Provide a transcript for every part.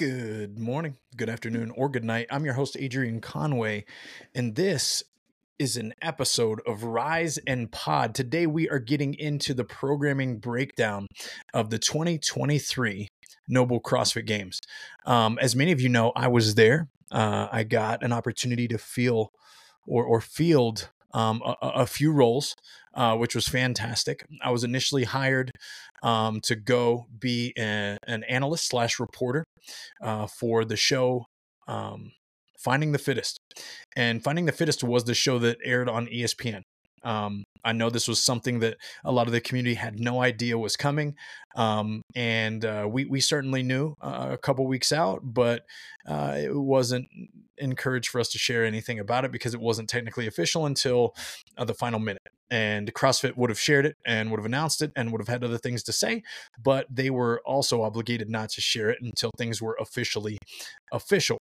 Good morning, good afternoon, or good night. I'm your host, Adrian Conway, and this is an episode of Rise and Pod. Today, we are getting into the programming breakdown of the 2023 NOBULL CrossFit Games. Um, as many of you know, I was there. Uh, I got an opportunity to feel or, or field um, a, a, few roles, uh, which was fantastic. I was initially hired um, to go be a, an analyst slash reporter uh, for the show um, Finding the Fittest, and Finding the Fittest was the show that aired on ESPN. Um, I know this was something that a lot of the community had no idea was coming, um, and uh, we we certainly knew uh, a couple weeks out, but uh, it wasn't encouraged for us to share anything about it because it wasn't technically official until uh, the final minute. And CrossFit would have shared it and would have announced it and would have had other things to say, but they were also obligated not to share it until things were officially official.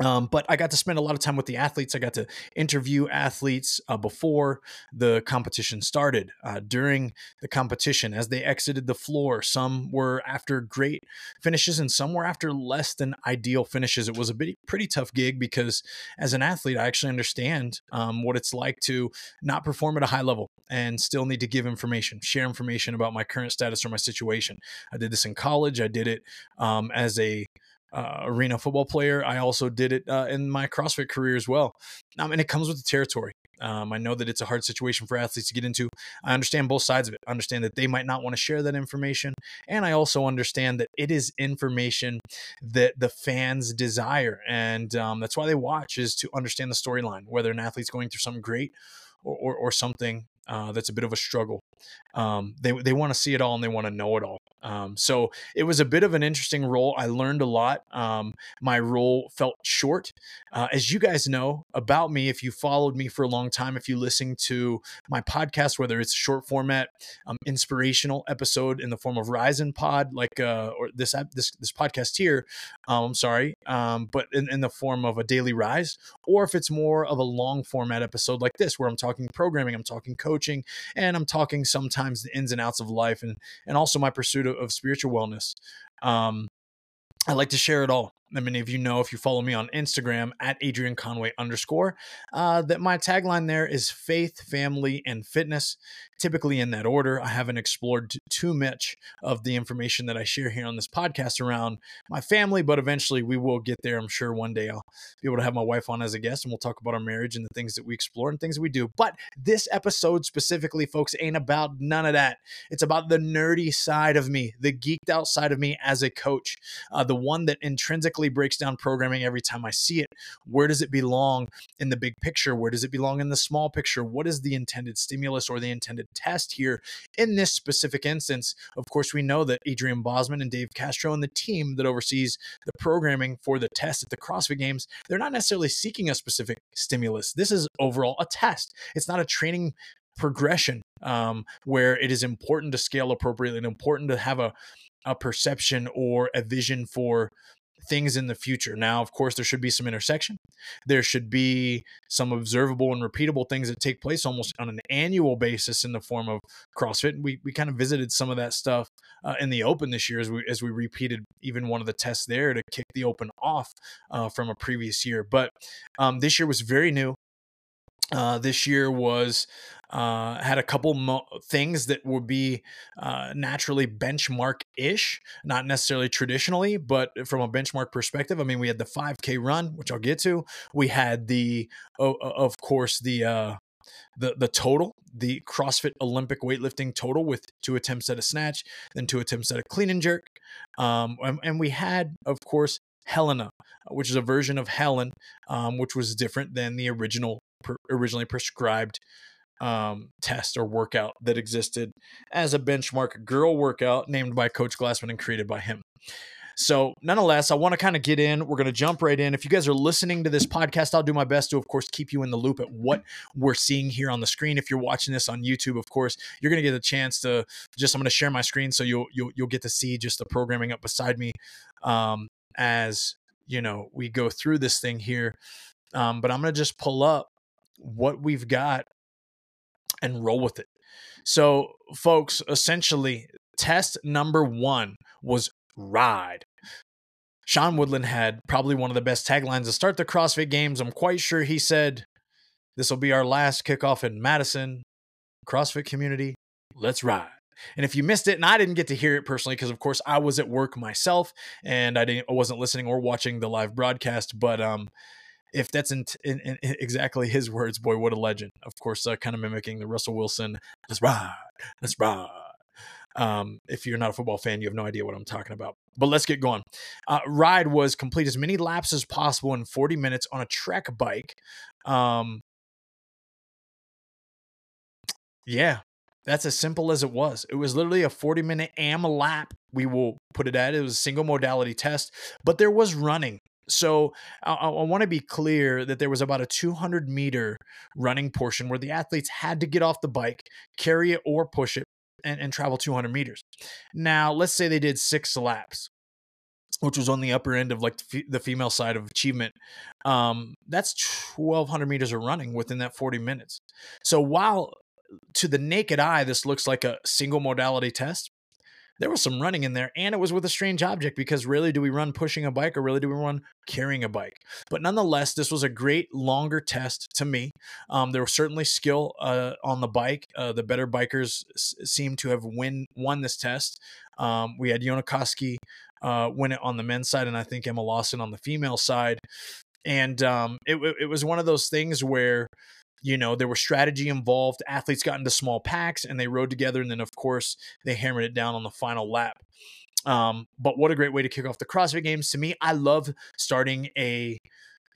Um, but I got to spend a lot of time with the athletes. I got to interview athletes uh, before the competition started, uh, during the competition, as they exited the floor. Some were after great finishes, and some were after less than ideal finishes. It was a bit, pretty tough gig because, as an athlete, I actually understand um, what it's like to not perform at a high level and still need to give information, share information about my current status or my situation. I did this in college. I did it um, as a uh, arena football player. I also did it uh, in my CrossFit career as well. Um, and it comes with the territory. Um, I know that it's a hard situation for athletes to get into. I understand both sides of it. I understand that they might not want to share that information. And I also understand that it is information that the fans desire. And um, that's why they watch is to understand the storyline, whether an athlete's going through something great or, or, or something uh, that's a bit of a struggle. Um, they they want to see it all and they want to know it all. Um, so it was a bit of an interesting role. I learned a lot. Um, my role felt short. Uh, as you guys know about me, if you followed me for a long time, if you listen to my podcast, whether it's short format, um, inspirational episode in the form of and Pod, like uh, or this this this podcast here, um, I'm sorry, um, but in, in the form of a daily rise, or if it's more of a long format episode like this, where I'm talking programming, I'm talking coaching, and I'm talking sometimes the ins and outs of life, and and also my pursuit of, of spiritual wellness. Um, I like to share it all. I many of you know if you follow me on Instagram at Adrian Conway underscore, uh, that my tagline there is faith, family, and fitness, typically in that order. I haven't explored too much of the information that I share here on this podcast around my family, but eventually we will get there. I'm sure one day I'll be able to have my wife on as a guest and we'll talk about our marriage and the things that we explore and things we do. But this episode specifically, folks, ain't about none of that. It's about the nerdy side of me, the geeked out side of me as a coach, uh, the one that intrinsically breaks down programming every time I see it. Where does it belong in the big picture? Where does it belong in the small picture? What is the intended stimulus or the intended test here in this specific instance? Of course, we know that Adrian Bozman and Dave Castro and the team that oversees the programming for the test at the CrossFit Games, they're not necessarily seeking a specific stimulus. This is overall a test. It's not a training progression um, where it is important to scale appropriately and important to have a, a perception or a vision for things in the future. Now, of course, there should be some intersection. There should be some observable and repeatable things that take place almost on an annual basis in the form of CrossFit. We we kind of visited some of that stuff uh, in the Open this year as we as we repeated even one of the tests there to kick the Open off uh, from a previous year. But um, this year was very new. Uh, this year was uh, had a couple mo- things that would be uh, naturally benchmark ish, not necessarily traditionally, but from a benchmark perspective. I mean, we had the 5K run, which I'll get to. We had the, oh, of course, the uh, the the total, the CrossFit Olympic weightlifting total with two attempts at a snatch, then two attempts at a clean and jerk, um, and, and we had, of course, Helena, which is a version of Helen, um, which was different than the original originally prescribed um, test or workout that existed as a benchmark girl workout named by Coach Glassman and created by him. So, nonetheless, I want to kind of get in. We're going to jump right in. If you guys are listening to this podcast, I'll do my best to, of course, keep you in the loop at what we're seeing here on the screen. If you're watching this on YouTube, of course, you're going to get a chance to just. I'm going to share my screen so you'll you'll you'll get to see just the programming up beside me um, as you know we go through this thing here. Um, but I'm going to just pull up what we've got and roll with it. So, folks, essentially, test number one was ride. Sean Woodland had probably one of the best taglines to start the CrossFit Games. I'm quite sure he said, This will be our last kickoff in Madison. CrossFit community, let's ride. And if you missed it, and I didn't get to hear it personally, because of course I was at work myself and I didn't, I wasn't listening or watching the live broadcast. But um, if that's in, in, in exactly his words, boy, what a legend! Of course, uh, kind of mimicking the Russell Wilson, "Let's ride, let's ride." Um, if you're not a football fan, you have no idea what I'm talking about. But let's get going. Uh, ride was complete as many laps as possible in 40 minutes on a trek bike. Um, yeah, that's as simple as it was. It was literally a 40 minute AMRAP, we will put it at. It was a single modality test, but there was running. So I, I want to be clear that there was about a 200 meter running portion where the athletes had to get off the bike, carry it or push it, and, and travel 200 meters. Now, let's say they did six laps which was on the upper end of like the female side of achievement. Um, that's 1200 meters of running within that 40 minutes. So while to the naked eye, this looks like a single modality test, there was some running in there and it was with a strange object because really do we run pushing a bike or really do we run carrying a bike? But nonetheless this was a great longer test to me. Um, there was certainly skill uh, on the bike. Uh, the better bikers s- seem to have win won this test. Um, we had Jonne Koski uh, win it on the men's side and I think Emma Lawson on the female side. And um, it, it was one of those things where you know there was strategy involved. Athletes got into small packs and they rode together and then of course they hammered it down on the final lap. Um, but what a great way to kick off the crossfit games. To me i love starting a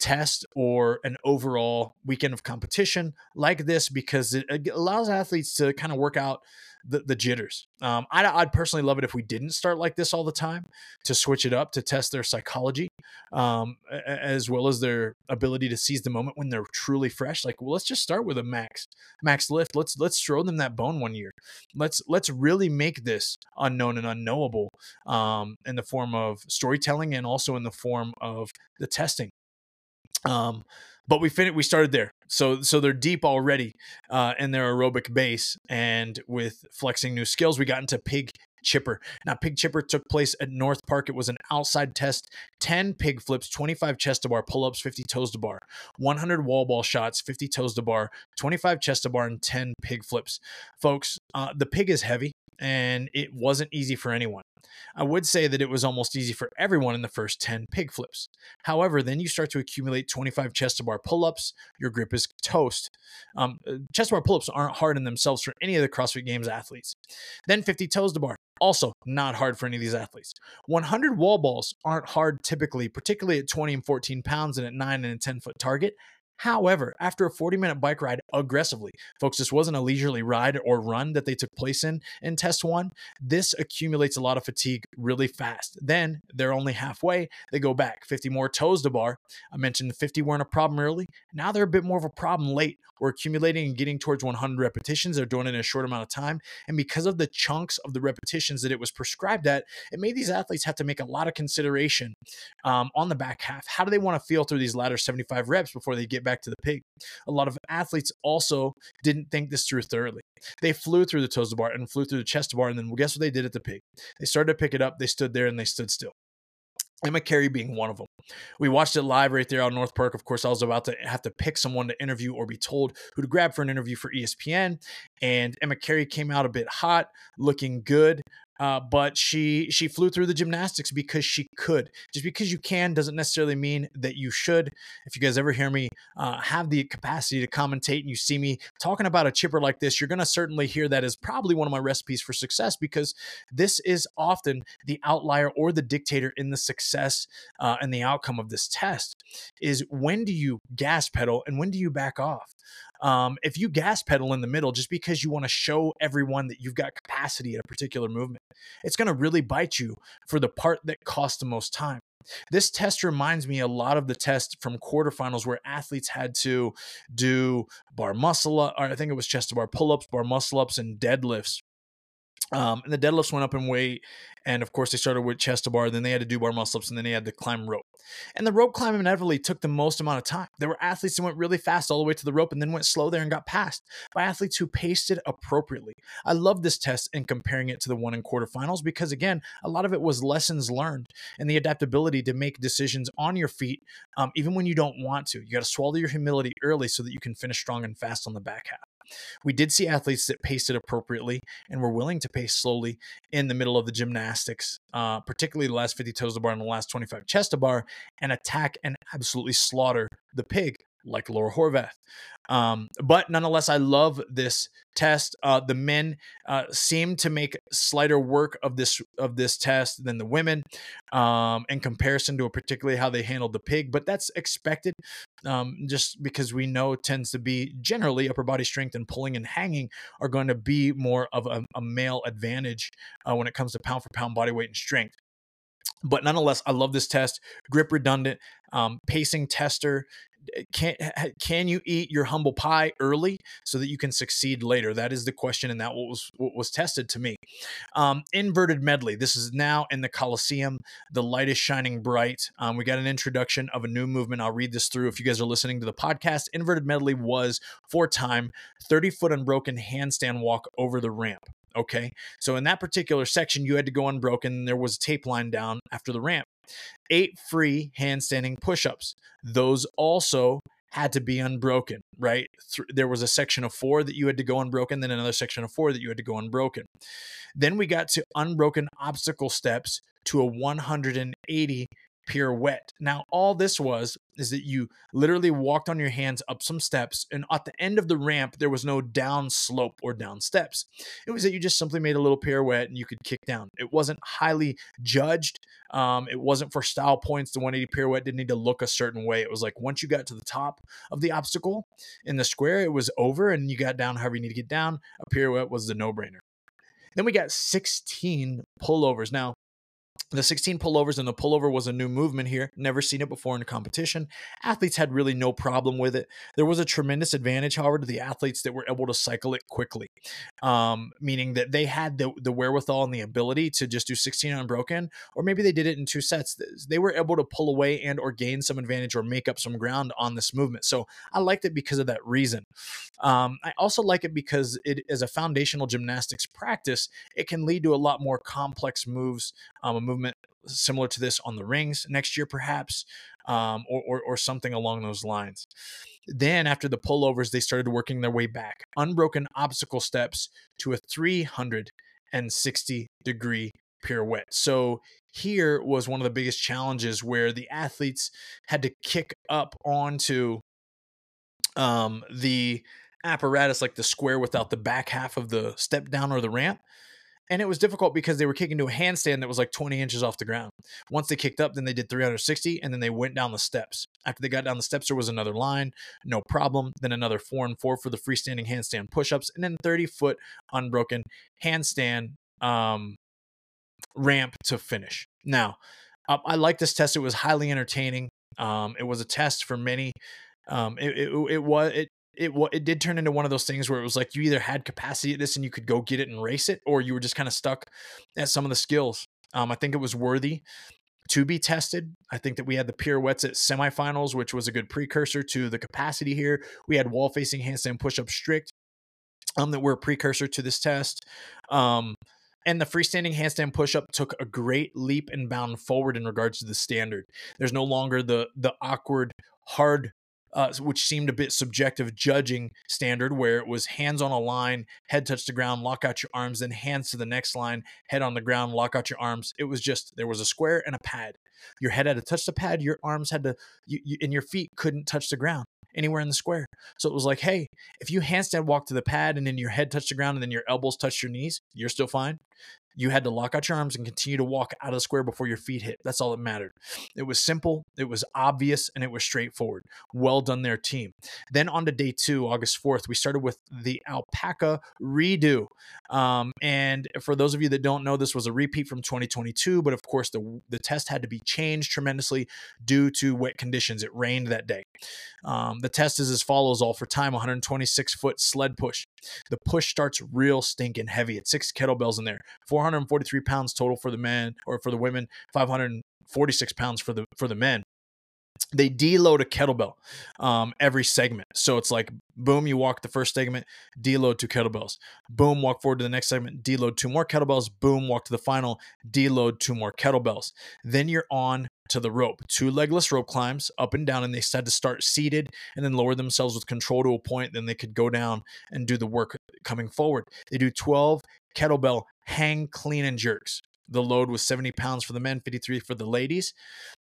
test or an overall weekend of competition like this because it allows athletes to kind of work out the, the jitters. Um, I'd, I'd, personally love it if we didn't start like this all the time to switch it up to test their psychology um, as well as their ability to seize the moment when they're truly fresh. Like, well, let's just start with a max max lift. Let's let's throw them that bone one year. Let's let's really make this unknown and unknowable um, in the form of storytelling and also in the form of the testing. Um, but we finished. We started there, so so they're deep already uh, in their aerobic base, and with flexing new skills, we got into pig chipper. Now, pig chipper took place at North Park. It was an outside test: ten pig flips, twenty-five chest to bar pull-ups, fifty toes to bar, one hundred wall ball shots, fifty toes to bar, twenty-five chest to bar, and ten pig flips. Folks, uh, the pig is heavy, and it wasn't easy for anyone. I would say that it was almost easy for everyone in the first 10 pig flips. However, then you start to accumulate 25 chest to bar pull ups, your grip is toast. Um, uh, chest to bar pull ups aren't hard in themselves for any of the CrossFit Games athletes. Then 50 toes to bar, also not hard for any of these athletes. 100 wall balls aren't hard typically, particularly at 20 and 14 pounds and at 9 and a 10 foot target. However, after a 40 minute bike ride aggressively, folks, this wasn't a leisurely ride or run that they took place in in test one. This accumulates a lot of fatigue really fast. Then they're only halfway. They go back 50 more toes to bar. I mentioned 50 weren't a problem early. Now they're a bit more of a problem late. We're accumulating and getting towards 100 repetitions. They're doing it in a short amount of time. And because of the chunks of the repetitions that it was prescribed at, it made these athletes have to make a lot of consideration um, on the back half. How do they want to feel through these latter 75 reps before they get back to the pig. A lot of athletes also didn't think this through thoroughly. They flew through the toes to bar and flew through the chest bar, and then guess what they did at the pig? They started to pick it up. They stood there and they stood still. Emma Carey being one of them. We watched it live right there on North Park. Of course, I was about to have to pick someone to interview or be told who to grab for an interview for ESPN. And Emma Carey came out a bit hot, looking good. Uh, but she she flew through the gymnastics because she could. Just because you can doesn't necessarily mean that you should. If you guys ever hear me uh, have the capacity to commentate and you see me talking about a chipper like this, you're gonna certainly hear that is probably one of my recipes for success because this is often the outlier or the dictator in the success uh, and the outcome of this test. Is when do you gas pedal and when do you back off? Um, if you gas pedal in the middle just because you want to show everyone that you've got capacity at a particular movement, it's going to really bite you for the part that costs the most time. This test reminds me a lot of the test from quarterfinals where athletes had to do bar muscle, or I think it was chest to bar pull ups, bar muscle ups, and deadlifts Um, and the deadlifts went up in weight. And of course, they started with chest to bar, then they had to do bar muscle ups, and then they had to climb rope. And the rope climb inevitably took the most amount of time. There were athletes that went really fast all the way to the rope and then went slow there and got passed by athletes who paced it appropriately. I love this test and comparing it to the one in quarterfinals because, again, a lot of it was lessons learned and the adaptability to make decisions on your feet, um, even when you don't want to. You got to swallow your humility early so that you can finish strong and fast on the back half. We did see athletes that paced appropriately and were willing to pace slowly in the middle of the gymnastics, uh, particularly the last 50 toes to bar and the last 25 chest to bar, and attack and absolutely slaughter the pig like Laura Horvath. Um, but nonetheless, I love this test. Uh, the men uh, seem to make slighter work of this of this test than the women, um, in comparison to particularly how they handled the pig. But that's expected, um, just because we know tends to be generally upper body strength and pulling and hanging are going to be more of a, a male advantage uh, when it comes to pound for pound body weight and strength but nonetheless, I love this test. Grip redundant, um, pacing tester, can can you eat your humble pie early so that you can succeed later? That is the question, and that was what was tested to me. Um, inverted medley. This is now in the Coliseum. The light is shining bright. Um, we got an introduction of a new movement. I'll read this through if you guys are listening to the podcast. Inverted medley was for time 30 foot unbroken handstand walk over the ramp. Okay. So in that particular section, you had to go unbroken. There was a tape line down after the ramp eight free handstanding push ups. Those also had to be unbroken, right? There was a section of four that you had to go unbroken, then another section of four that you had to go unbroken. Then we got to unbroken obstacle steps to a 180 pirouette. Now, all this was is that you literally walked on your hands up some steps, and at the end of the ramp, there was no down slope or down steps. It was that you just simply made a little pirouette and you could kick down. It wasn't highly judged. Um, it wasn't for style points. The 180 pirouette didn't need to look a certain way. It was like once you got to the top of the obstacle in the square, it was over, and you got down however you need to get down. A pirouette was the no brainer. Then we got 16 pullovers. Now, the 16 pullovers and the pullover was a new movement here. Never seen it before in a competition. Athletes had really no problem with it. There was a tremendous advantage, however, to the athletes that were able to cycle it quickly, um, meaning that they had the, the wherewithal and the ability to just do 16 unbroken, or maybe they did it in two sets. They were able to pull away and or gain some advantage or make up some ground on this movement. So I liked it because of that reason. Um, I also like it because it is a foundational gymnastics practice, it can lead to a lot more complex moves, um, a movement movement similar to this on the rings next year, perhaps, um, or, or, or something along those lines. Then, after the pullovers, they started working their way back, unbroken obstacle steps to a 360 degree pirouette. So, here was one of the biggest challenges where the athletes had to kick up onto um, the apparatus, like the square without the back half of the step down or the ramp and it was difficult because they were kicking to a handstand that was like 20 inches off the ground. Once they kicked up, then they did 360, and then they went down the steps. After they got down the steps, there was another line, no problem. Then another four and four for the freestanding handstand push-ups, and then 30 foot unbroken handstand um, ramp to finish. Now, I like this test. It was highly entertaining. Um, it was a test for many. Um, it, it, it was it it it did turn into one of those things where it was like you either had capacity at this and you could go get it and race it, or you were just kind of stuck at some of the skills. Um, I think it was worthy to be tested. I think that we had the pirouettes at semifinals, which was a good precursor to the capacity here. We had wall facing handstand push up strict, um, that were a precursor to this test. Um, and the freestanding handstand push-up took a great leap and bound forward in regards to the standard. There's no longer the the awkward, hard uh, which seemed a bit subjective judging standard where it was hands on a line, head touch the ground, lock out your arms, then hands to the next line, head on the ground, lock out your arms. It was just there was a square and a pad. Your head had to touch the pad, your arms had to, you, you, and your feet couldn't touch the ground anywhere in the square. So it was like, hey, if you handstand walk to the pad and then your head touched the ground and then your elbows touch your knees, you're still fine. You had to lock out your arms and continue to walk out of the square before your feet hit. That's all that mattered. It was simple, it was obvious, and it was straightforward. Well done there, team. Then on to day two, August 4th, we started with the alpaca redo. Um, and for those of you that don't know, this was a repeat from 2022, but of course, the, the test had to be changed tremendously due to wet conditions. It rained that day. Um, the test is as follows all for time 126 foot sled push. The push starts real stinking heavy. It's six kettlebells in there, 443 pounds total for the men or for the women, 546 pounds for the for the men they deload a kettlebell um, every segment. So it's like, boom, you walk the first segment, deload two kettlebells. Boom, walk forward to the next segment, deload two more kettlebells. Boom, walk to the final, deload two more kettlebells. Then you're on to the rope. Two legless rope climbs up and down, and they said to start seated and then lower themselves with control to a point. Then they could go down and do the work coming forward. They do 12 kettlebell hang, clean, and jerks. The load was 70 pounds for the men, 53 for the ladies.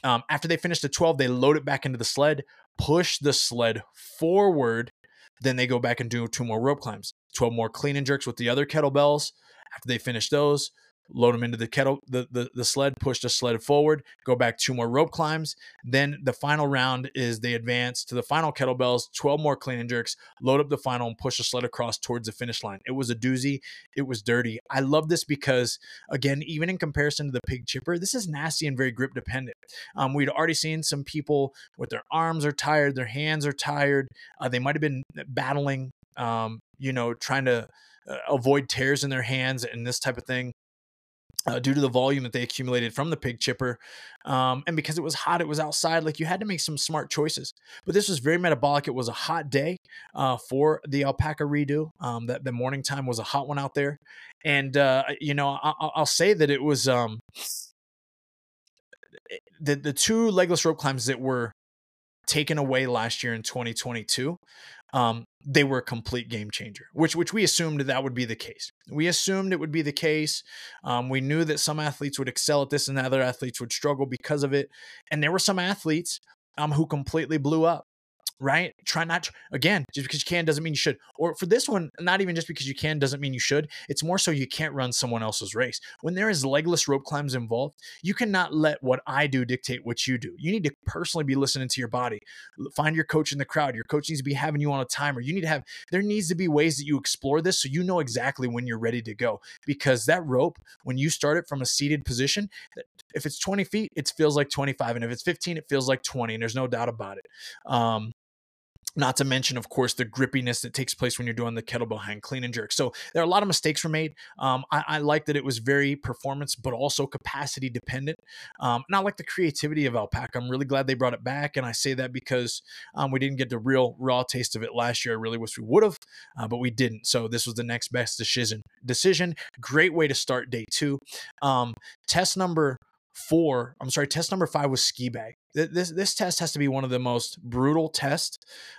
Um, after they finish the 12, they load it back into the sled, push the sled forward. Then they go back and do two more rope climbs, 12 more clean and jerks with the other kettlebells. After they finish those, load them into the kettle, the, the, the sled, push the sled forward, go back two more rope climbs. Then the final round is they advance to the final kettlebells, 12 more clean and jerks, load up the final and push the sled across towards the finish line. It was a doozy. It was dirty. I love this because, again, even in comparison to the pig chipper, this is nasty and very grip dependent. Um, we'd already seen some people with their arms are tired, their hands are tired. Uh, they might have been battling, um, you know, trying to uh, avoid tears in their hands and this type of thing uh, due to the volume that they accumulated from the pig chipper. Um, and because it was hot, it was outside, like you had to make some smart choices. But this was very metabolic. It was a hot day uh, for the alpaca redo. Um, that the morning time was a hot one out there. And, uh, you know, I- will say that it was um, eh, the, the two legless rope climbs that were taken away last year in 2022 um, they were a complete game changer, which which we assumed that would be the case. We assumed it would be the case. Um, we knew that some athletes would excel at this and other athletes would struggle because of it. And there were some athletes um, who completely blew up right? Try not to, again, just because you can doesn't mean you should. Or for this one, not even just because you can doesn't mean you should. It's more so you can't run someone else's race. When there is legless rope climbs involved, you cannot let what I do dictate what you do. You need to personally be listening to your body. Find your coach in the crowd. Your coach needs to be having you on a timer. You need to have, there needs to be ways that you explore this so you know exactly when you're ready to go. Because that rope, when you start it from a seated position, if it's 20 feet, it feels like 25. And if it's 15, it feels like 20. And there's no doubt about it. Um, not to mention, of course, the grippiness that takes place when you're doing the kettlebell hang clean and jerk. So there are a lot of mistakes were made. Um, I, I, like that it was very performance, but also capacity dependent. Um, and I like the creativity of Alpaca. I'm really glad they brought it back, and I say that because um, we didn't get the real raw taste of it last year. I really wish we would have, uh, but we didn't. So this was the next best decision. Decision. Great way to start day two. Um, test number four, I'm sorry, test number five was ski bag. This this test has to be one of the most brutal tests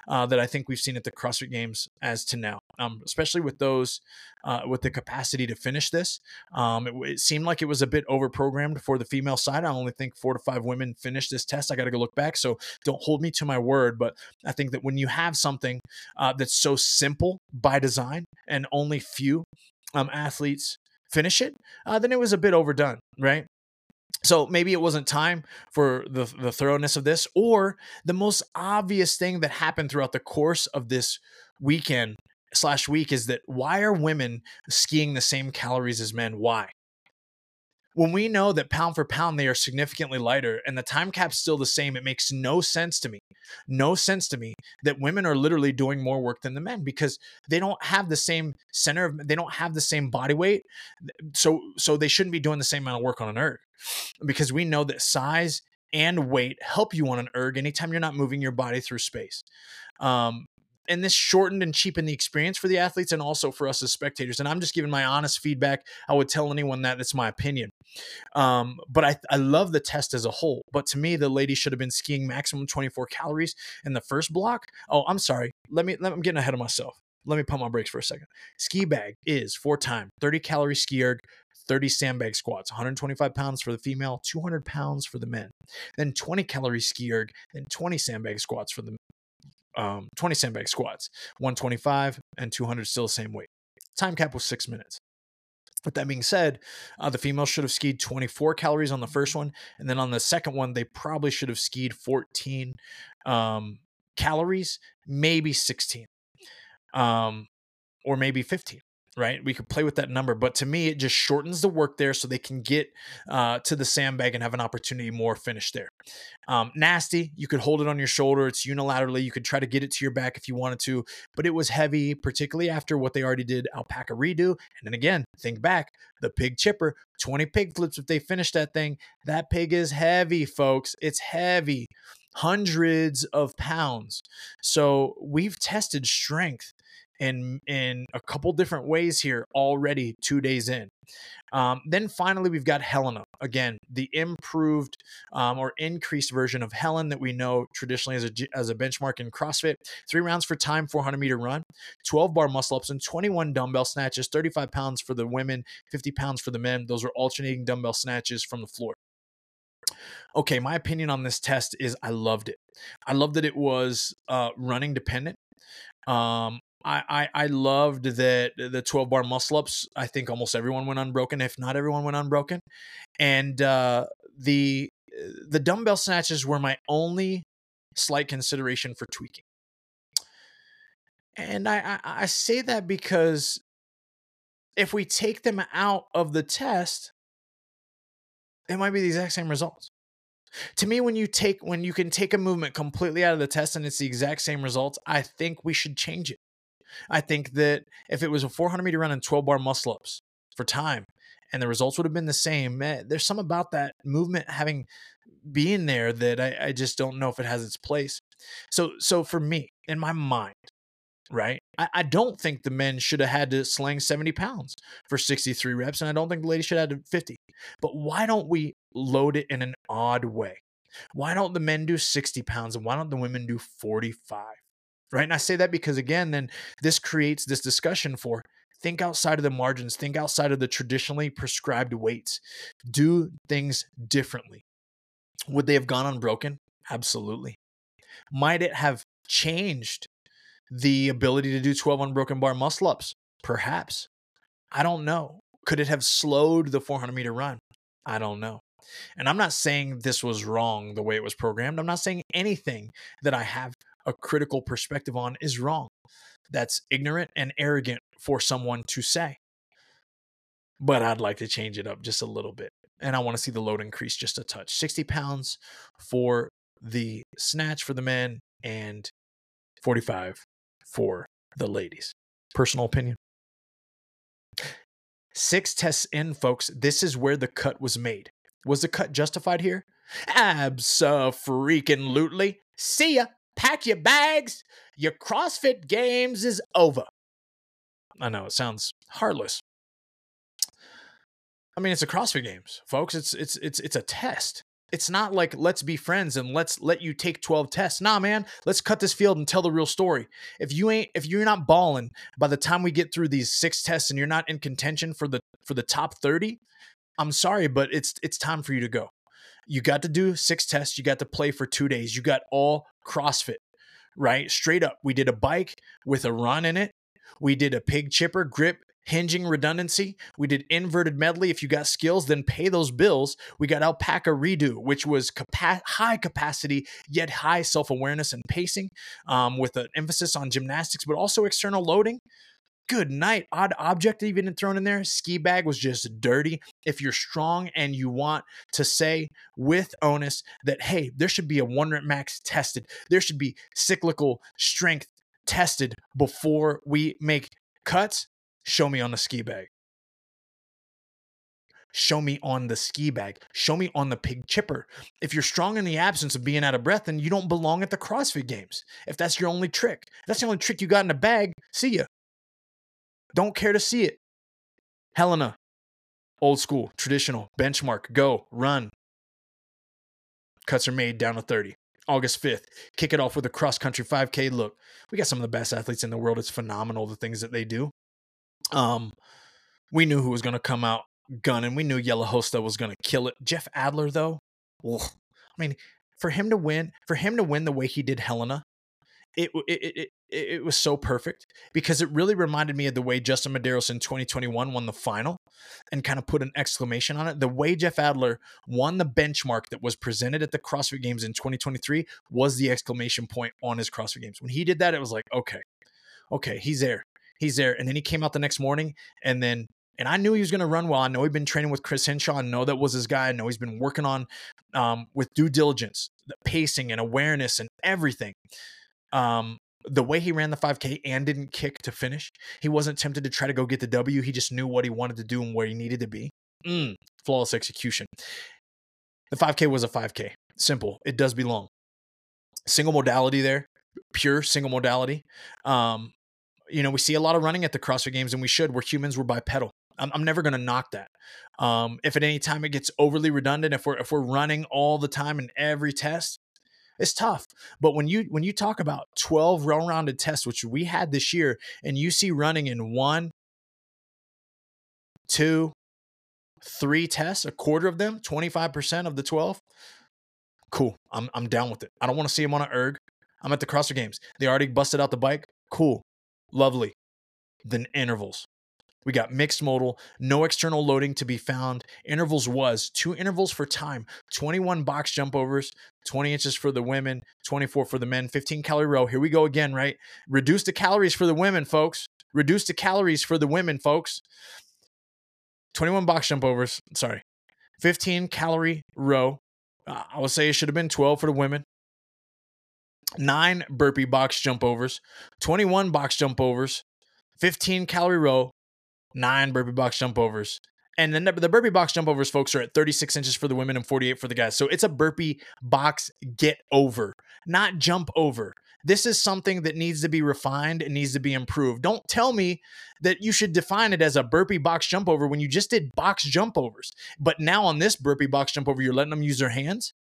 uh, that I think we've seen at the CrossFit Games as to now, um, especially with those uh, with the capacity to finish this. Um, it, it, seemed like it was a bit over programmed for the female side. I only think four to five women finished this test. I got to go look back, so don't hold me to my word. But I think that when you have something uh, that's so simple by design and only few um, athletes finish it, uh, then it was a bit overdone, right? So maybe it wasn't time for the, the thoroughness of this, or the most obvious thing that happened throughout the course of this weekend slash week is that why are women skiing the same calories as men? Why? when we know that pound for pound they are significantly lighter and the time cap's still the same, it makes no sense to me. No sense to me that women are literally doing more work than the men because they don't have the same center of they don't have the same body weight. So so they shouldn't be doing the same amount of work on an erg. Because we know that size and weight help you on an erg anytime you're not moving your body through space. Um, and this shortened and cheapened the experience for the athletes and also for us as spectators. And I'm just giving my honest feedback. I would tell anyone that it's my opinion. Um, but I, I love the test as a whole. But to me, the lady should have been skiing maximum 24 calories in the first block. Oh, I'm sorry. Let me, let, I'm getting ahead of myself. Let me pump my brakes for a second. Ski bag is four time 30 calorie ski erg, 30 sandbag squats, 125 pounds for the female, 200 pounds for the men. Then 20 calorie ski erg, then 20 sandbag squats for the um, 20 sandbag squats, 125 and 200 still the same weight. Time cap was six minutes. With that being said, uh, the female should have skied 24 calories on the first one, and then on the second one, they probably should have skied 14 um, calories, maybe 16, um, or maybe 15 right? We could play with that number, but to me, it just shortens the work there so they can get uh, to the sandbag and have an opportunity more finish there. Um, nasty, you could hold it on your shoulder. It's unilaterally. You could try to get it to your back if you wanted to, but it was heavy, particularly after what they already did alpaca redo. And then again, think back the pig chipper, 20 pig flips if they finish that thing. That pig is heavy, folks. It's heavy hundreds of pounds. So we've tested strength in in a couple different ways here already two days in. Um, then finally, we've got Helena. Again, the improved um, or increased version of Helen that we know traditionally as a, as a benchmark in CrossFit. Three rounds for time, 400 meter run, 12 bar muscle ups, and 21 dumbbell snatches, 35 pounds for the women, 50 pounds for the men. Those are alternating dumbbell snatches from the floor. Okay, my opinion on this test is I loved it. I loved that it was uh, running dependent. Um, I, I, I loved that the 12 bar muscle ups. I think almost everyone went unbroken, if not everyone went unbroken. And uh, the the dumbbell snatches were my only slight consideration for tweaking. And I, I, I say that because if we take them out of the test, it might be the exact same results. To me, when you take when you can take a movement completely out of the test and it's the exact same results, I think we should change it. I think that if it was a 400 meter run and 12 bar muscle ups for time, and the results would have been the same, eh, there's some about that movement having being there that I, I just don't know if it has its place. So, so for me, in my mind, right? I, I, don't think the men should have had to sling 70 pounds for 63 reps, and I don't think the ladies should have had 50. But why don't we load it in an odd way? Why don't the men do 60 pounds and why don't the women do 45? Right? And I say that because, again, then this creates this discussion for think outside of the margins, think outside of the traditionally prescribed weights, do things differently. Would they have gone unbroken? Absolutely. Might it have changed the ability to do 12 unbroken bar muscle ups? Perhaps. I don't know. Could it have slowed the 400 meter run? I don't know. And I'm not saying this was wrong the way it was programmed. I'm not saying anything that I have a critical perspective on is wrong. That's ignorant and arrogant for someone to say. But I'd like to change it up just a little bit. And I want to see the load increase just a touch 60 pounds for the snatch for the men and 45 for the ladies. Personal opinion. Six tests in, folks. This is where the cut was made. Was the cut justified here? Abso-freaking-lutely. See ya pack your bags. Your CrossFit Games is over. I know it sounds heartless. I mean, it's a CrossFit Games, folks. It's it's it's it's a test. It's not like let's be friends and let's let you take 12 tests. Nah, man, let's cut this field and tell the real story. If you ain't if you're not balling by the time we get through these six tests and you're not in contention for the for the top 30, I'm sorry, but it's it's time for you to go. You got to do six tests. You got to play for two days. You got all CrossFit, right? Straight up. We did a bike with a run in it. We did a pig chipper, grip, hinging redundancy. We did inverted medley. If you got skills, then pay those bills. We got alpaca redo, which was capa- high capacity yet high self awareness and pacing, um, with an emphasis on gymnastics, but also external loading good night. Odd object even thrown in there. Ski bag was just dirty. If you're strong and you want to say with onus that, hey, there should be a one rep max tested, there should be cyclical strength tested before we make cuts, show me on the ski bag. Show me on the ski bag. Show me on the pig chipper. If you're strong in the absence of being out of breath, then you don't belong at the CrossFit games. If that's your only trick, if that's the only trick you got in the bag, see ya. Don't care to see it. Helena, old school, traditional, benchmark, go, run. Cuts are made down to 30. August 5th, kick it off with a cross country 5K. Look, we got some of the best athletes in the world. It's phenomenal the things that they do. Um, we knew who was going to come out gunning. We knew Jelle Hoste was going to kill it. Jeff Adler, though, ugh. I mean, for him to win, for him to win the way he did Helena, it, it, it, it was so perfect because it really reminded me of the way Justin Medeiros in 2021 won the final and kind of put an exclamation on it. The way Jeff Adler won the benchmark that was presented at the CrossFit Games in 2023 was the exclamation point on his CrossFit Games. When he did that, it was like, okay, okay, he's there. He's there. And then he came out the next morning and then and I knew he was going to run well. I know he'd been training with Chris Hinshaw. I know that was his guy. I know he's been working on um, with due diligence, the pacing and awareness and everything. Um, the way he ran the 5K and didn't kick to finish, he wasn't tempted to try to go get the W. He just knew what he wanted to do and where he needed to be. Mm, flawless execution. The 5K was a 5K. Simple. It does belong. Single modality there, pure single modality. Um, you know, we see a lot of running at the CrossFit Games, and we should. We're humans. We're bipedal. I'm, I'm never going to knock that. Um, if at any time it gets overly redundant, if we're if we're running all the time in every test, it's tough. But when you when you talk about 12 well-rounded tests, which we had this year, and you see running in one, two, three tests, a quarter of them, 25% of the 12, cool. I'm I'm down with it. I don't want to see him on an erg. I'm at the CrossFit Games. They already busted out the bike. Cool. Lovely. Then intervals. We got mixed modal, no external loading to be found. Intervals was two intervals for time 21 box jump overs, 20 inches for the women, 24 for the men, 15 calorie row. Here we go again, right? Reduce the calories for the women, folks. Reduce the calories for the women, folks. 21 box jump overs, sorry. 15 calorie row. Uh, I would say it should have been 12 for the women. Nine burpee box jump overs, 21 box jump overs, 15 calorie row, nine burpee box jump overs. And the burpee box jump overs, folks, are at 36 inches for the women and 48 for the guys. So it's a burpee box get over, not jump over. This is something that needs to be refined and needs to be improved. Don't tell me that you should define it as a burpee box jump over when you just did box jump overs. But now on this burpee box jump over, you're letting them use their hands.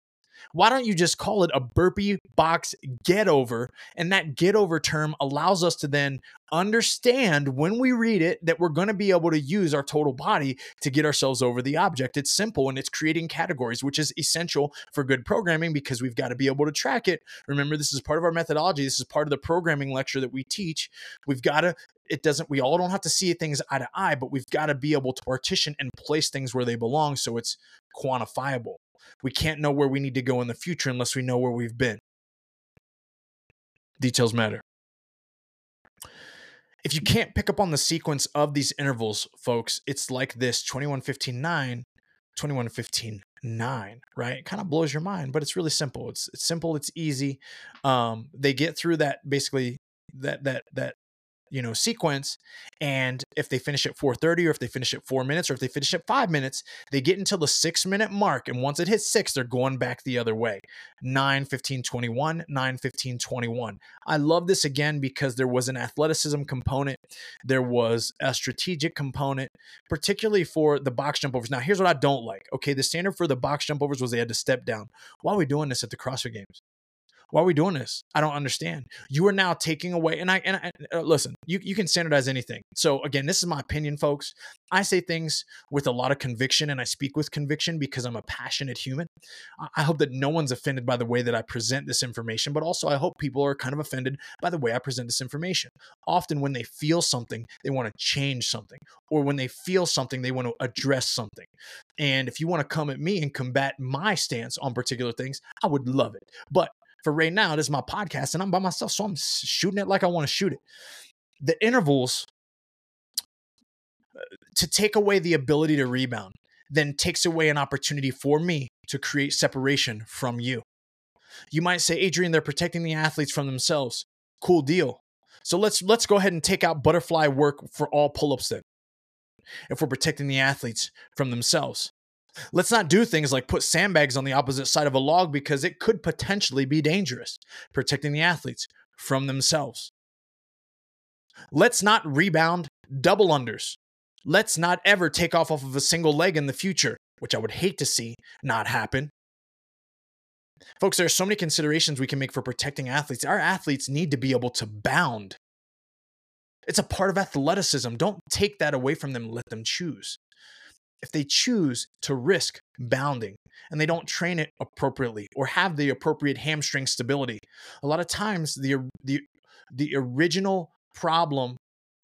Why don't you just call it a burpee box get over? And that get over term allows us to then understand when we read it that we're going to be able to use our total body to get ourselves over the object. It's simple and it's creating categories, which is essential for good programming because we've got to be able to track it. Remember, this is part of our methodology. This is part of the programming lecture that we teach. We've got to it doesn't we all don't have to see things eye to eye but we've got to be able to partition and place things where they belong so it's quantifiable we can't know where we need to go in the future unless we know where we've been. Details matter. If you can't pick up on the sequence of these intervals, folks, it's like this 21 15 9, 21 15 9, right? It kind of blows your mind, but it's really simple. It's, it's simple, it's easy. Um, they get through that basically that that that you know sequence and if they finish at 4.30 or if they finish at four minutes or if they finish at five minutes they get until the six minute mark and once it hits six they're going back the other way. 9 15 21 9 15 21 i love this again because there was an athleticism component there was a strategic component particularly for the box jump overs. Now here's what i don't like. Okay the standard for the box jump overs was they had to step down. Why are we doing this at the crossfit games why are we doing this? I don't understand. You are now taking away, and I and I, uh, listen. You you can standardize anything. So again, this is my opinion, folks. I say things with a lot of conviction, and I speak with conviction because I'm a passionate human. I hope that no one's offended by the way that I present this information, but also I hope people are kind of offended by the way I present this information. Often, when they feel something, they want to change something, or when they feel something, they want to address something. And if you want to come at me and combat my stance on particular things, I would love it. But for right now, this is my podcast and I'm by myself. So I'm shooting it like I want to shoot it. The intervals uh, to take away the ability to rebound then takes away an opportunity for me to create separation from you. You might say, Adrian, they're protecting the athletes from themselves. Cool deal. So let's let's go ahead and take out butterfly work for all pull-ups then. If we're protecting the athletes from themselves. Let's not do things like put sandbags on the opposite side of a log because it could potentially be dangerous, protecting the athletes from themselves. Let's not rebound double unders. Let's not ever take off off of a single leg in the future, which I would hate to see not happen. Folks, there are so many considerations we can make for protecting athletes. Our athletes need to be able to bound. It's a part of athleticism. Don't take that away from them, let them choose. If they choose to risk bounding and they don't train it appropriately or have the appropriate hamstring stability, a lot of times the the the original problem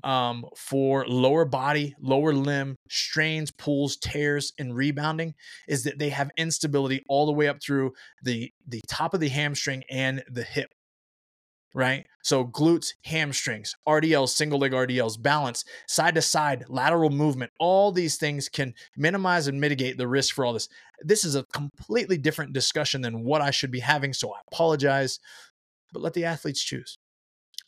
um, for lower body, lower limb strains, pulls, tears, and rebounding is that they have instability all the way up through the the top of the hamstring and the hip. Right. So glutes, hamstrings, RDLs, single leg RDLs, balance, side to side, lateral movement, all these things can minimize and mitigate the risk for all this. This is a completely different discussion than what I should be having. So I apologize, but let the athletes choose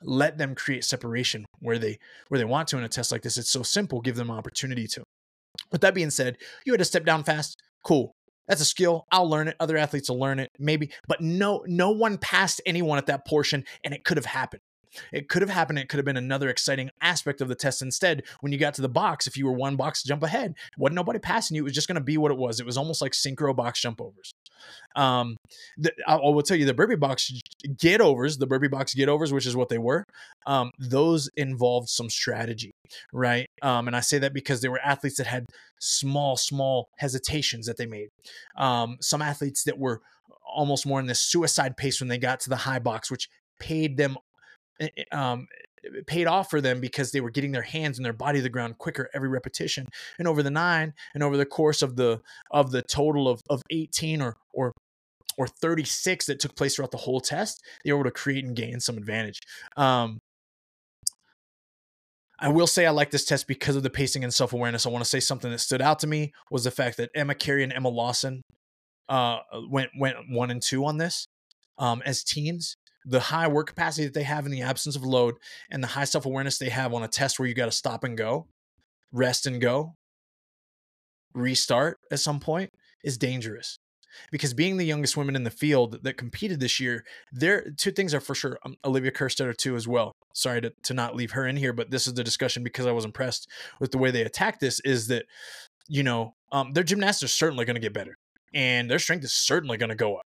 let them create separation where they where they want to in a test like this it's so simple give them opportunity to with that being said you had to step down fast cool that's a skill. I'll learn it. Other athletes will learn it maybe. But no no one passed anyone at that portion and it could have happened it could have happened. It could have been another exciting aspect of the test instead. When you got to the box, if you were one box jump ahead, wasn't nobody passing you. It was just going to be what it was. It was almost like synchro box jump overs. Um, the, I, I will tell you the burpee box get overs, the burpee box get overs, which is what they were. Um, those involved some strategy, right? Um, and I say that because there were athletes that had small, small hesitations that they made. Um, some athletes that were almost more in this suicide pace when they got to the high box, which paid them um, paid off for them because they were getting their hands and their body to the ground quicker every repetition. And over the nine and over the course of the of the total of of 18 or or or 36 that took place throughout the whole test, they were able to create and gain some advantage. Um, I will say I like this test because of the pacing and self awareness. I want to say something that stood out to me was the fact that Emma Carey and Emma Lawson uh, went went one and two on this um, as teens the high work capacity that they have in the absence of load and the high self awareness they have on a test where you got to stop and go, rest and go, restart at some point is dangerous. Because being the youngest women in the field that competed this year, there two things are for sure. Um, Olivia Kerstetter too as well. Sorry to, to not leave her in here, but this is the discussion because I was impressed with the way they attacked this. Is that you know um, their gymnastics are certainly going to get better, and their strength is certainly going to go up.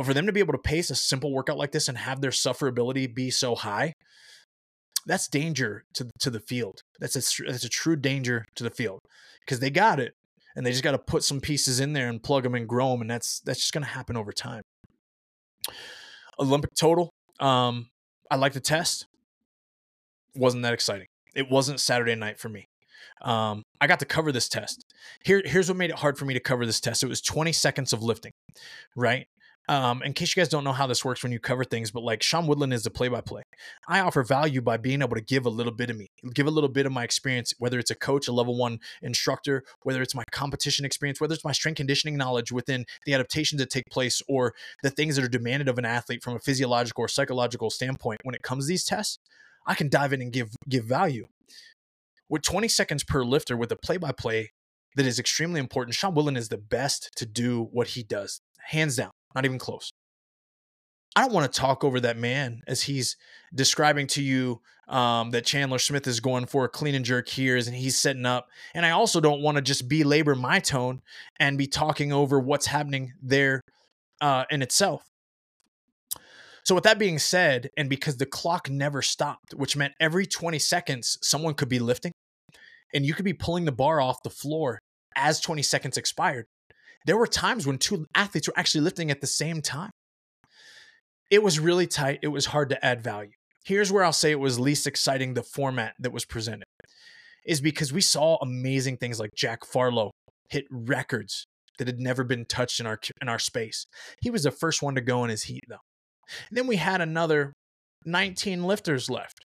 But for them to be able to pace a simple workout like this and have their sufferability be so high, that's danger to to the field. That's a that's a true danger to the field because they got it and they just got to put some pieces in there and plug them and grow them, and that's that's just going to happen over time. Olympic total. Um, I like the test. Wasn't that exciting? It wasn't Saturday night for me. Um, I got to cover this test. Here, here's what made it hard for me to cover this test. It was 20 seconds of lifting, right? Um, in case you guys don't know how this works when you cover things, but like Sean Woodland is the play by play. I offer value by being able to give a little bit of me, give a little bit of my experience, whether it's a coach, a level one instructor, whether it's my competition experience, whether it's my strength conditioning knowledge within the adaptations that take place or the things that are demanded of an athlete from a physiological or psychological standpoint when it comes to these tests. I can dive in and give give value. With 20 seconds per lifter with a play by play that is extremely important, Sean Woodland is the best to do what he does, hands down. Not even close. I don't want to talk over that man as he's describing to you um, that Chandler Smith is going for a clean and jerk here and he's setting up. And I also don't want to just belabor my tone and be talking over what's happening there uh, in itself. So, with that being said, and because the clock never stopped, which meant every 20 seconds someone could be lifting and you could be pulling the bar off the floor as 20 seconds expired. There were times when two athletes were actually lifting at the same time. It was really tight. It was hard to add value. Here's where I'll say it was least exciting the format that was presented is because we saw amazing things like Jack Farlow hit records that had never been touched in our in our space. He was the first one to go in his heat though. And then we had another 19 lifters left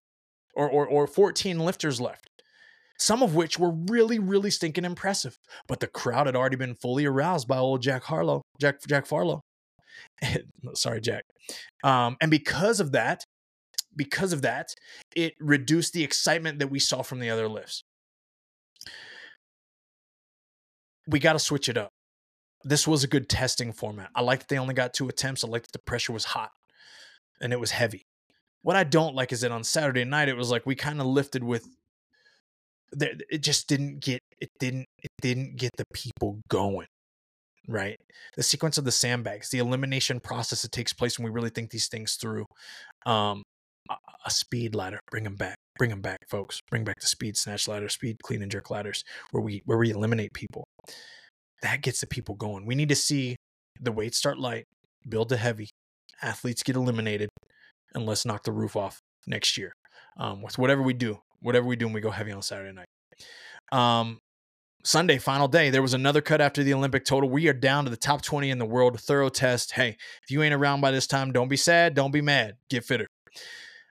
or, or, or 14 lifters left some of which were really, really stinking impressive. But the crowd had already been fully aroused by old Jack Harlow, Jack Jack Farlow. Sorry, Jack. Um, and because of that, because of that, it reduced the excitement that we saw from the other lifts. We got to switch it up. This was a good testing format. I like that they only got two attempts. I like that the pressure was hot and it was heavy. What I don't like is that on Saturday night, it was like we kind of lifted with it just didn't get it didn't it didn't get the people going right the sequence of the sandbags the elimination process that takes place when we really think these things through um a speed ladder. Bring them back. Bring them back, folks. Bring back the speed snatch ladder, speed clean and jerk ladders, where we where we eliminate people. That gets the people going. We need to see the weights start light, build to heavy, athletes get eliminated, and let's knock the roof off next year. Um, with whatever we do, whatever we do, and we go heavy on Saturday night. Um, Sunday, final day, there was another cut after the Olympic total. We are down to the top 20 in the world. Thorough test. Hey, if you ain't around by this time, don't be sad. Don't be mad. Get fitter.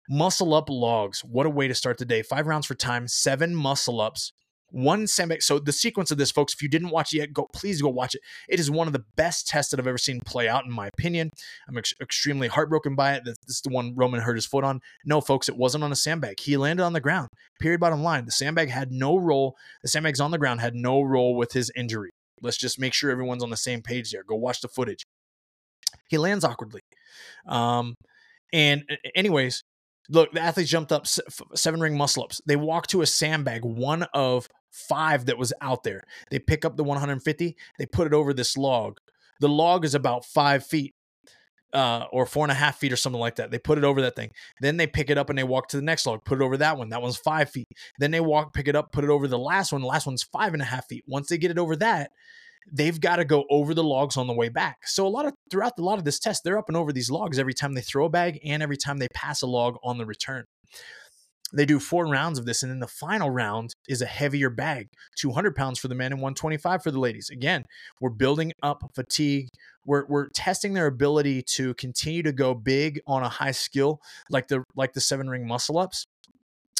Muscle up logs. What a way to start the day. Five rounds for time, seven muscle ups, one sandbag. So the sequence of this, folks, if you didn't watch it yet, go please go watch it. It is one of the best tests that I've ever seen play out, in my opinion. I'm ex- extremely heartbroken by it. This is the one Roman hurt his foot on. No, folks, it wasn't on a sandbag. He landed on the ground. Period. Bottom line. The sandbag had no role. The sandbags on the ground had no role with his injury. Let's just make sure everyone's on the same page there. Go watch the footage. He lands awkwardly. Um, and anyways, look, the athletes jumped up seven ring muscle ups. They walk to a sandbag, one of five that was out there. They pick up the 150, they put it over this log. The log is about five feet. Uh, or four and a half feet or something like that. They put it over that thing. Then they pick it up and they walk to the next log, put it over that one. That one's five feet. Then they walk, pick it up, put it over the last one. The last one's five and a half feet. Once they get it over that, they've got to go over the logs on the way back. So a lot of throughout a lot of this test, they're up and over these logs every time they throw a bag and every time they pass a log on the return. They do four rounds of this, and then the final round is a heavier bag 200 pounds for the men and 125 for the ladies. Again, we're building up fatigue. We're, we're testing their ability to continue to go big on a high skill like the like the seven ring muscle ups.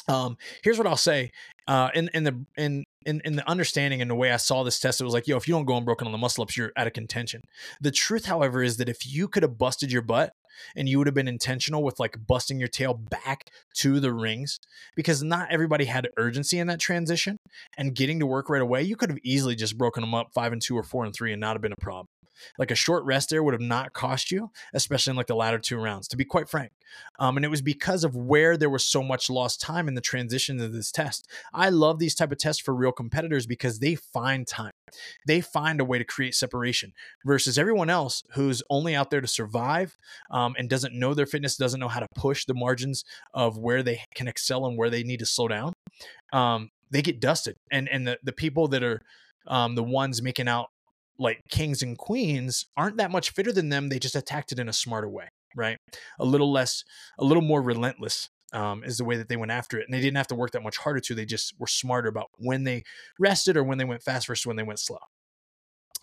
Um, here's what I'll say. Uh, in in the in in, in the understanding and the way I saw this test, it was like, yo, if you don't go unbroken on the muscle ups, you're out of contention. The truth, however, is that if you could have busted your butt and you would have been intentional with like busting your tail back to the rings because not everybody had urgency in that transition and getting to work right away, you could have easily just broken them up five and two or four and three and not have been a problem. Like a short rest there would have not cost you, especially in like the latter two rounds, to be quite frank. Um, and it was because of where there was so much lost time in the transition of this test. I love these type of tests for real competitors because they find time. They find a way to create separation versus everyone else who's only out there to survive um, and doesn't know their fitness, doesn't know how to push the margins of where they can excel and where they need to slow down. Um, they get dusted, and and the the people that are um, the ones making out like kings and queens aren't that much fitter than them. They just attacked it in a smarter way, right? A little less, a little more relentless um, is the way that they went after it. And they didn't have to work that much harder to. They just were smarter about when they rested or when they went fast versus when they went slow.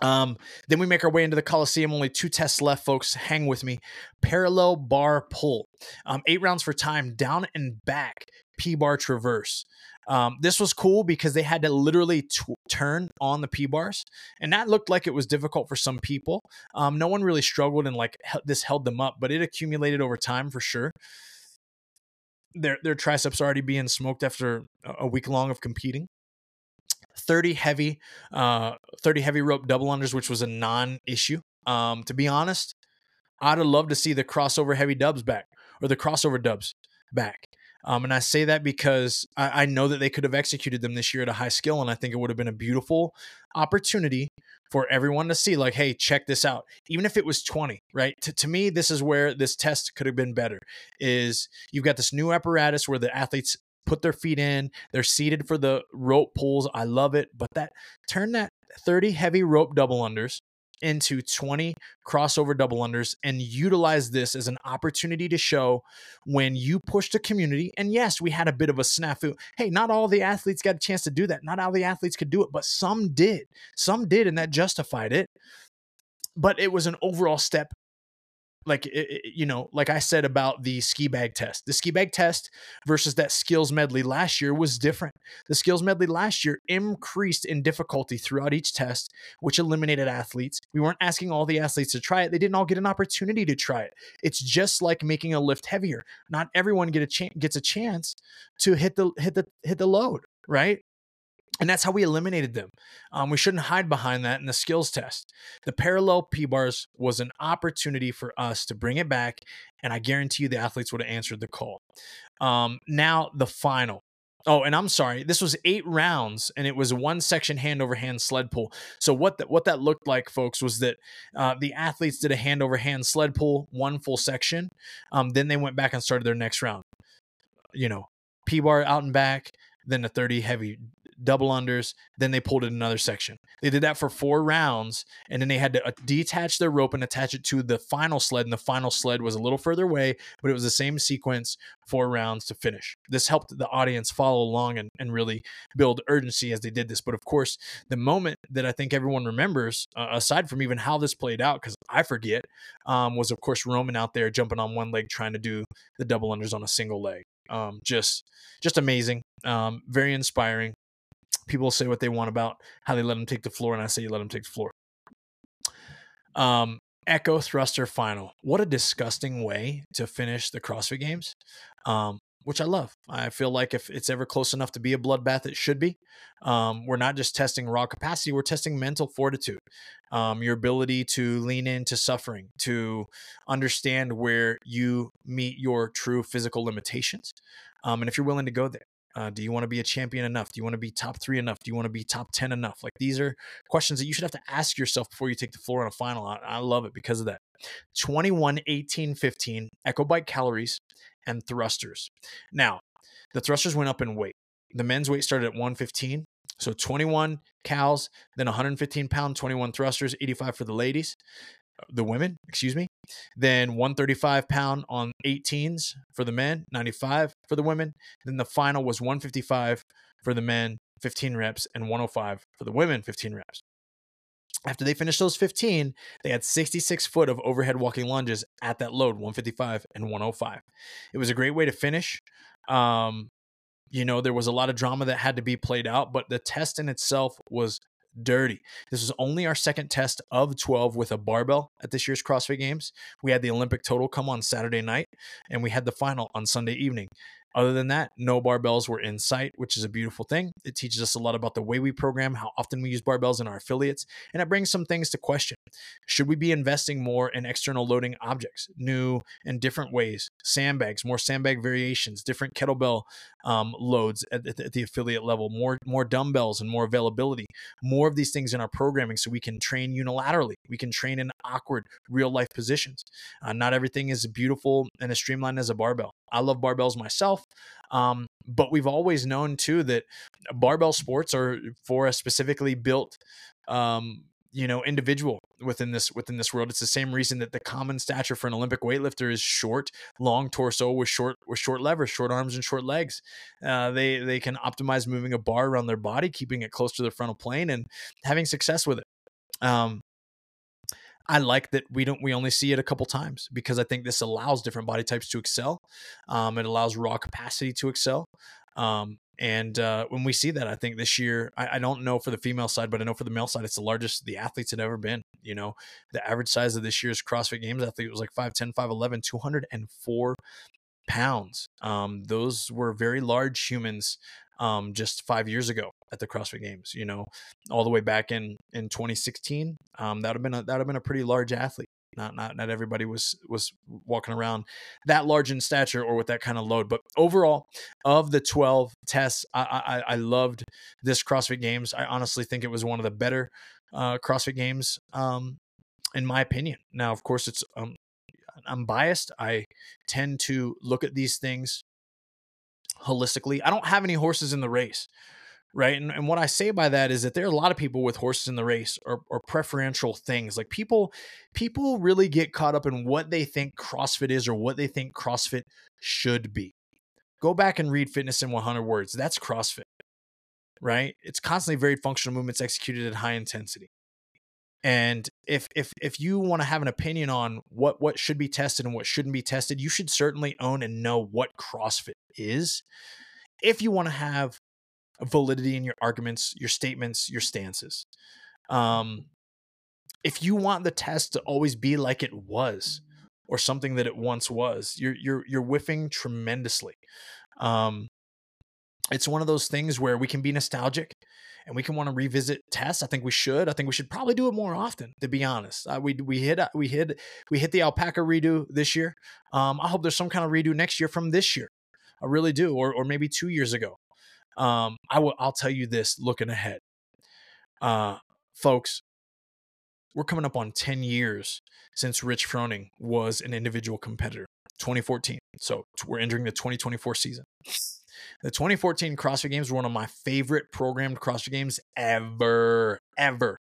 Um, then we make our way into the Coliseum. Only two tests left, folks. Hang with me. Parallel bar pull. Um, eight rounds for time, down and back, P bar traverse. Um, this was cool because they had to literally t- turn on the P bars, and that looked like it was difficult for some people. Um, no one really struggled and like he- this held them up, but it accumulated over time for sure. Their their triceps already being smoked after a week long of competing. 30 heavy uh 30 heavy rope double unders which was a non-issue um to be honest i'd have loved to see the crossover heavy dubs back or the crossover dubs back um, and I say that because I, I, know that they could have executed them this year at a high skill, and I think it would have been a beautiful opportunity for everyone to see, like, hey, check this out. Even if it was 20, right? To, to me, this is where this test could have been better. Is you've got this new apparatus where the athletes put their feet in, they're seated for the rope pulls. I love it, but that turn that 30 heavy rope double unders into 20 crossover double unders and utilize this as an opportunity to show when you push the community. And yes, we had a bit of a snafu. Hey, not all the athletes got a chance to do that. Not all the athletes could do it, but some did. Some did, and that justified it. But it was an overall step like you know like i said about the ski bag test. The ski bag test versus that skills medley last year was different. The skills medley last year increased in difficulty throughout each test which eliminated athletes. We weren't asking all the athletes to try it. They didn't all get an opportunity to try it. It's just like making a lift heavier. Not everyone get a chance gets a chance to hit the hit the hit the load right and that's how we eliminated them. Um, we shouldn't hide behind that in the skills test. The parallel P bars was an opportunity for us to bring it back, and I guarantee you the athletes would have answered the call. Um, now, the final. Oh, and I'm sorry. This was eight rounds, and it was one section hand over hand sled pull. So what that what that looked like, folks, was that uh, the athletes did a hand over hand sled pull, one full section. Um, then they went back and started their next round you know, P bar out and back, then a 30 heavy double unders. Then they pulled in another section. They did that for four rounds, and then they had to uh, detach their rope and attach it to the final sled. And the final sled was a little further away, but it was the same sequence, four rounds to finish. This helped the audience follow along and, and really build urgency as they did this. But of course, the moment that I think everyone remembers, uh, aside from even how this played out, because I forget, um, was of course Roman out there jumping on one leg trying to do the double unders on a single leg. Um, just, just amazing. Um, very inspiring people say what they want about how they let him take the floor, and I say you let him take the floor. Um, Echo Thruster final. What a disgusting way to finish the CrossFit Games, um, which I love. I feel like if it's ever close enough to be a bloodbath, it should be. Um, we're not just testing raw capacity, we're testing mental fortitude, um, your ability to lean into suffering, to understand where you meet your true physical limitations. Um, and if you're willing to go there, uh, do you want to be a champion enough? Do you want to be top three enough? Do you want to be top 10 enough? Like these are questions that you should have to ask yourself before you take the floor on a final. I, I love it because of that. 21, 18, 15, Echo Bike calories and thrusters. Now, the thrusters went up in weight. The men's weight started at 115. So 21 cows, then 115 pound, 21 thrusters, 85 for the ladies the women, excuse me. Then 135 pound on 18s for the men, 95 for the women. Then the final was 155 for the men, 15 reps, and 105 for the women, 15 reps. After they finished those 15, they had 66 foot of overhead walking lunges at that load, 155 and 105. It was a great way to finish. Um, you know, there was a lot of drama that had to be played out, but the test in itself was dirty. This was only our second test of 12 with a barbell at this year's CrossFit Games. We had the Olympic total come on Saturday night, and we had the final on Sunday evening. Other than that, no barbells were in sight, which is a beautiful thing. It teaches us a lot about the way we program, how often we use barbells in our affiliates, and it brings some things to question. Should we be investing more in external loading objects, new and different ways? Sandbags, more sandbag variations, different kettlebell um, loads at, at, at, the affiliate level, more more dumbbells and more availability, more of these things in our programming, so we can train unilaterally. We can train in awkward real life positions. Uh, not everything is beautiful and as streamlined as a barbell. I love barbells myself. Um, but we've always known too that barbell sports are for a specifically built um, you know individual within this within this world it's the same reason that the common stature for an olympic weightlifter is short long torso with short with short levers short arms and short legs uh, they they can optimize moving a bar around their body keeping it close to their frontal plane and having success with it um, I like that we don't we only see it a couple times because I think this allows different body types to excel. Um, it allows raw capacity to excel. Um, and uh, when we see that, I think this year, I, I, don't know for the female side, but I know for the male side, it's the largest the athletes had ever been. You know, the average size of this year's CrossFit Games athlete was like 5'10, 5'11, 204 pounds. Um, those were very large humans um, just five years ago at the CrossFit Games. You know, all the way back in in 2016. Um, that would have been that would have been a pretty large athlete. Not not not everybody was was walking around that large in stature or with that kind of load. But overall, of the 12 tests, I I, I loved this CrossFit Games. I honestly think it was one of the better uh, CrossFit Games, um, in my opinion. Now, of course, it's um, I'm biased. I tend to look at these things holistically. I don't have any horses in the race, right? And, and what I say by that is that there are a lot of people with horses in the race or, or preferential things. Like people, people really get caught up in what they think CrossFit is or what they think CrossFit should be. Go back and read Fitness in 100 Words. That's CrossFit, right? It's constantly varied functional movements executed at high intensity. And if if if you want to have an opinion on what what should be tested and what shouldn't be tested, you should certainly own and know what CrossFit is. If you want to have validity in your arguments, your statements, your stances. Um, if you want the test to always be like it was or something that it once was, you're you're you're whiffing tremendously. Um, it's one of those things where we can be nostalgic and we can want to revisit tests. I think we should. I think we should probably do it more often. To be honest, uh, we we hit uh, we hit we hit the alpaca redo this year. Um, I hope there's some kind of redo next year from this year. I really do, or or maybe two years ago. Um, I will. I'll tell you this. Looking ahead, uh, folks, we're coming up on ten years since Rich Froning was an individual competitor. 2014. So we're entering the 2024 season. The 2014 CrossFit Games were one of my favorite programmed CrossFit games ever, ever.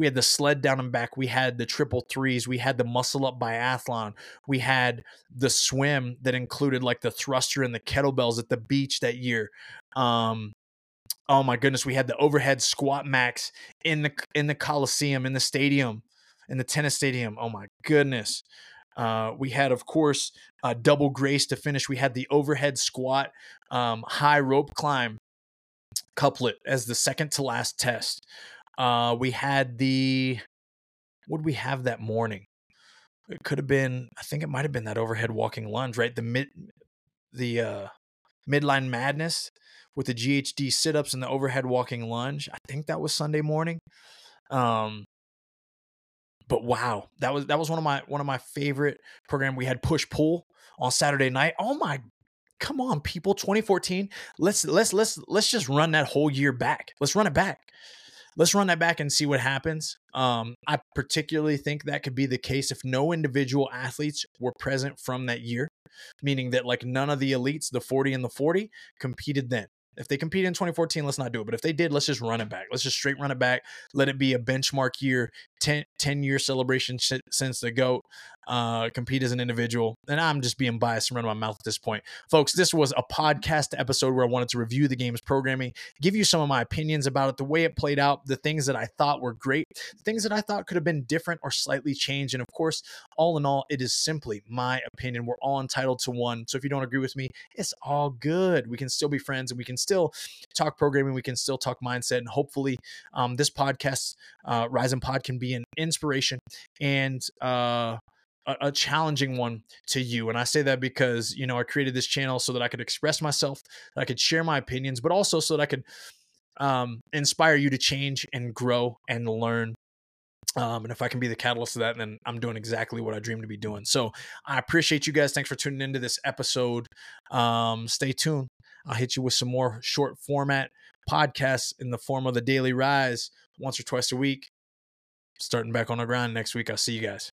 We had the sled down and back. We had the triple threes. We had the muscle up biathlon. We had the swim that included like the thruster and the kettlebells at the beach that year. Um, oh my goodness, we had the overhead squat max in the in the Coliseum, in the stadium, in the tennis stadium. Oh my goodness. Uh, we had, of course, a double grace to finish. We had the overhead squat, um, high rope climb couplet as the second to last test. Uh, we had the what we have that morning? It could have been, I think it might have been that overhead walking lunge, right? The mid, the uh, midline madness with the GHD sit ups and the overhead walking lunge. I think that was Sunday morning. Um, but wow, that was that was one of my one of my favorite program. We had push pull on Saturday night. Oh my come on people 2014 let's let's let's let's just run that whole year back let's run it back let's run that back and see what happens um, i particularly think that could be the case if no individual athletes were present from that year meaning that like none of the elites the 40 and the 40 competed then if they compete in 2014, let's not do it. But if they did, let's just run it back. Let's just straight run it back. Let it be a benchmark year, 10, 10 year celebration since the GOAT. Uh, compete as an individual. And I'm just being biased and running my mouth at this point. Folks, this was a podcast episode where I wanted to review the game's programming, give you some of my opinions about it, the way it played out, the things that I thought were great, the things that I thought could have been different or slightly changed. And of course, all in all, it is simply my opinion. We're all entitled to one. So if you don't agree with me, it's all good. We can still be friends and we can still talk programming. We can still talk mindset. And hopefully, um, this podcast, uh, Rise and Pod, can be an inspiration and uh, a, a challenging one to you. And I say that because, you know, I created this channel so that I could express myself, I could share my opinions, but also so that I could um, inspire you to change and grow and learn um, and if I can be the catalyst of that, then I'm doing exactly what I dream to be doing. So I appreciate you guys. Thanks for tuning into this episode. Um, stay tuned. I'll hit you with some more short format podcasts in the form of the Daily Rise once or twice a week. Starting back on the grind next week. I'll see you guys.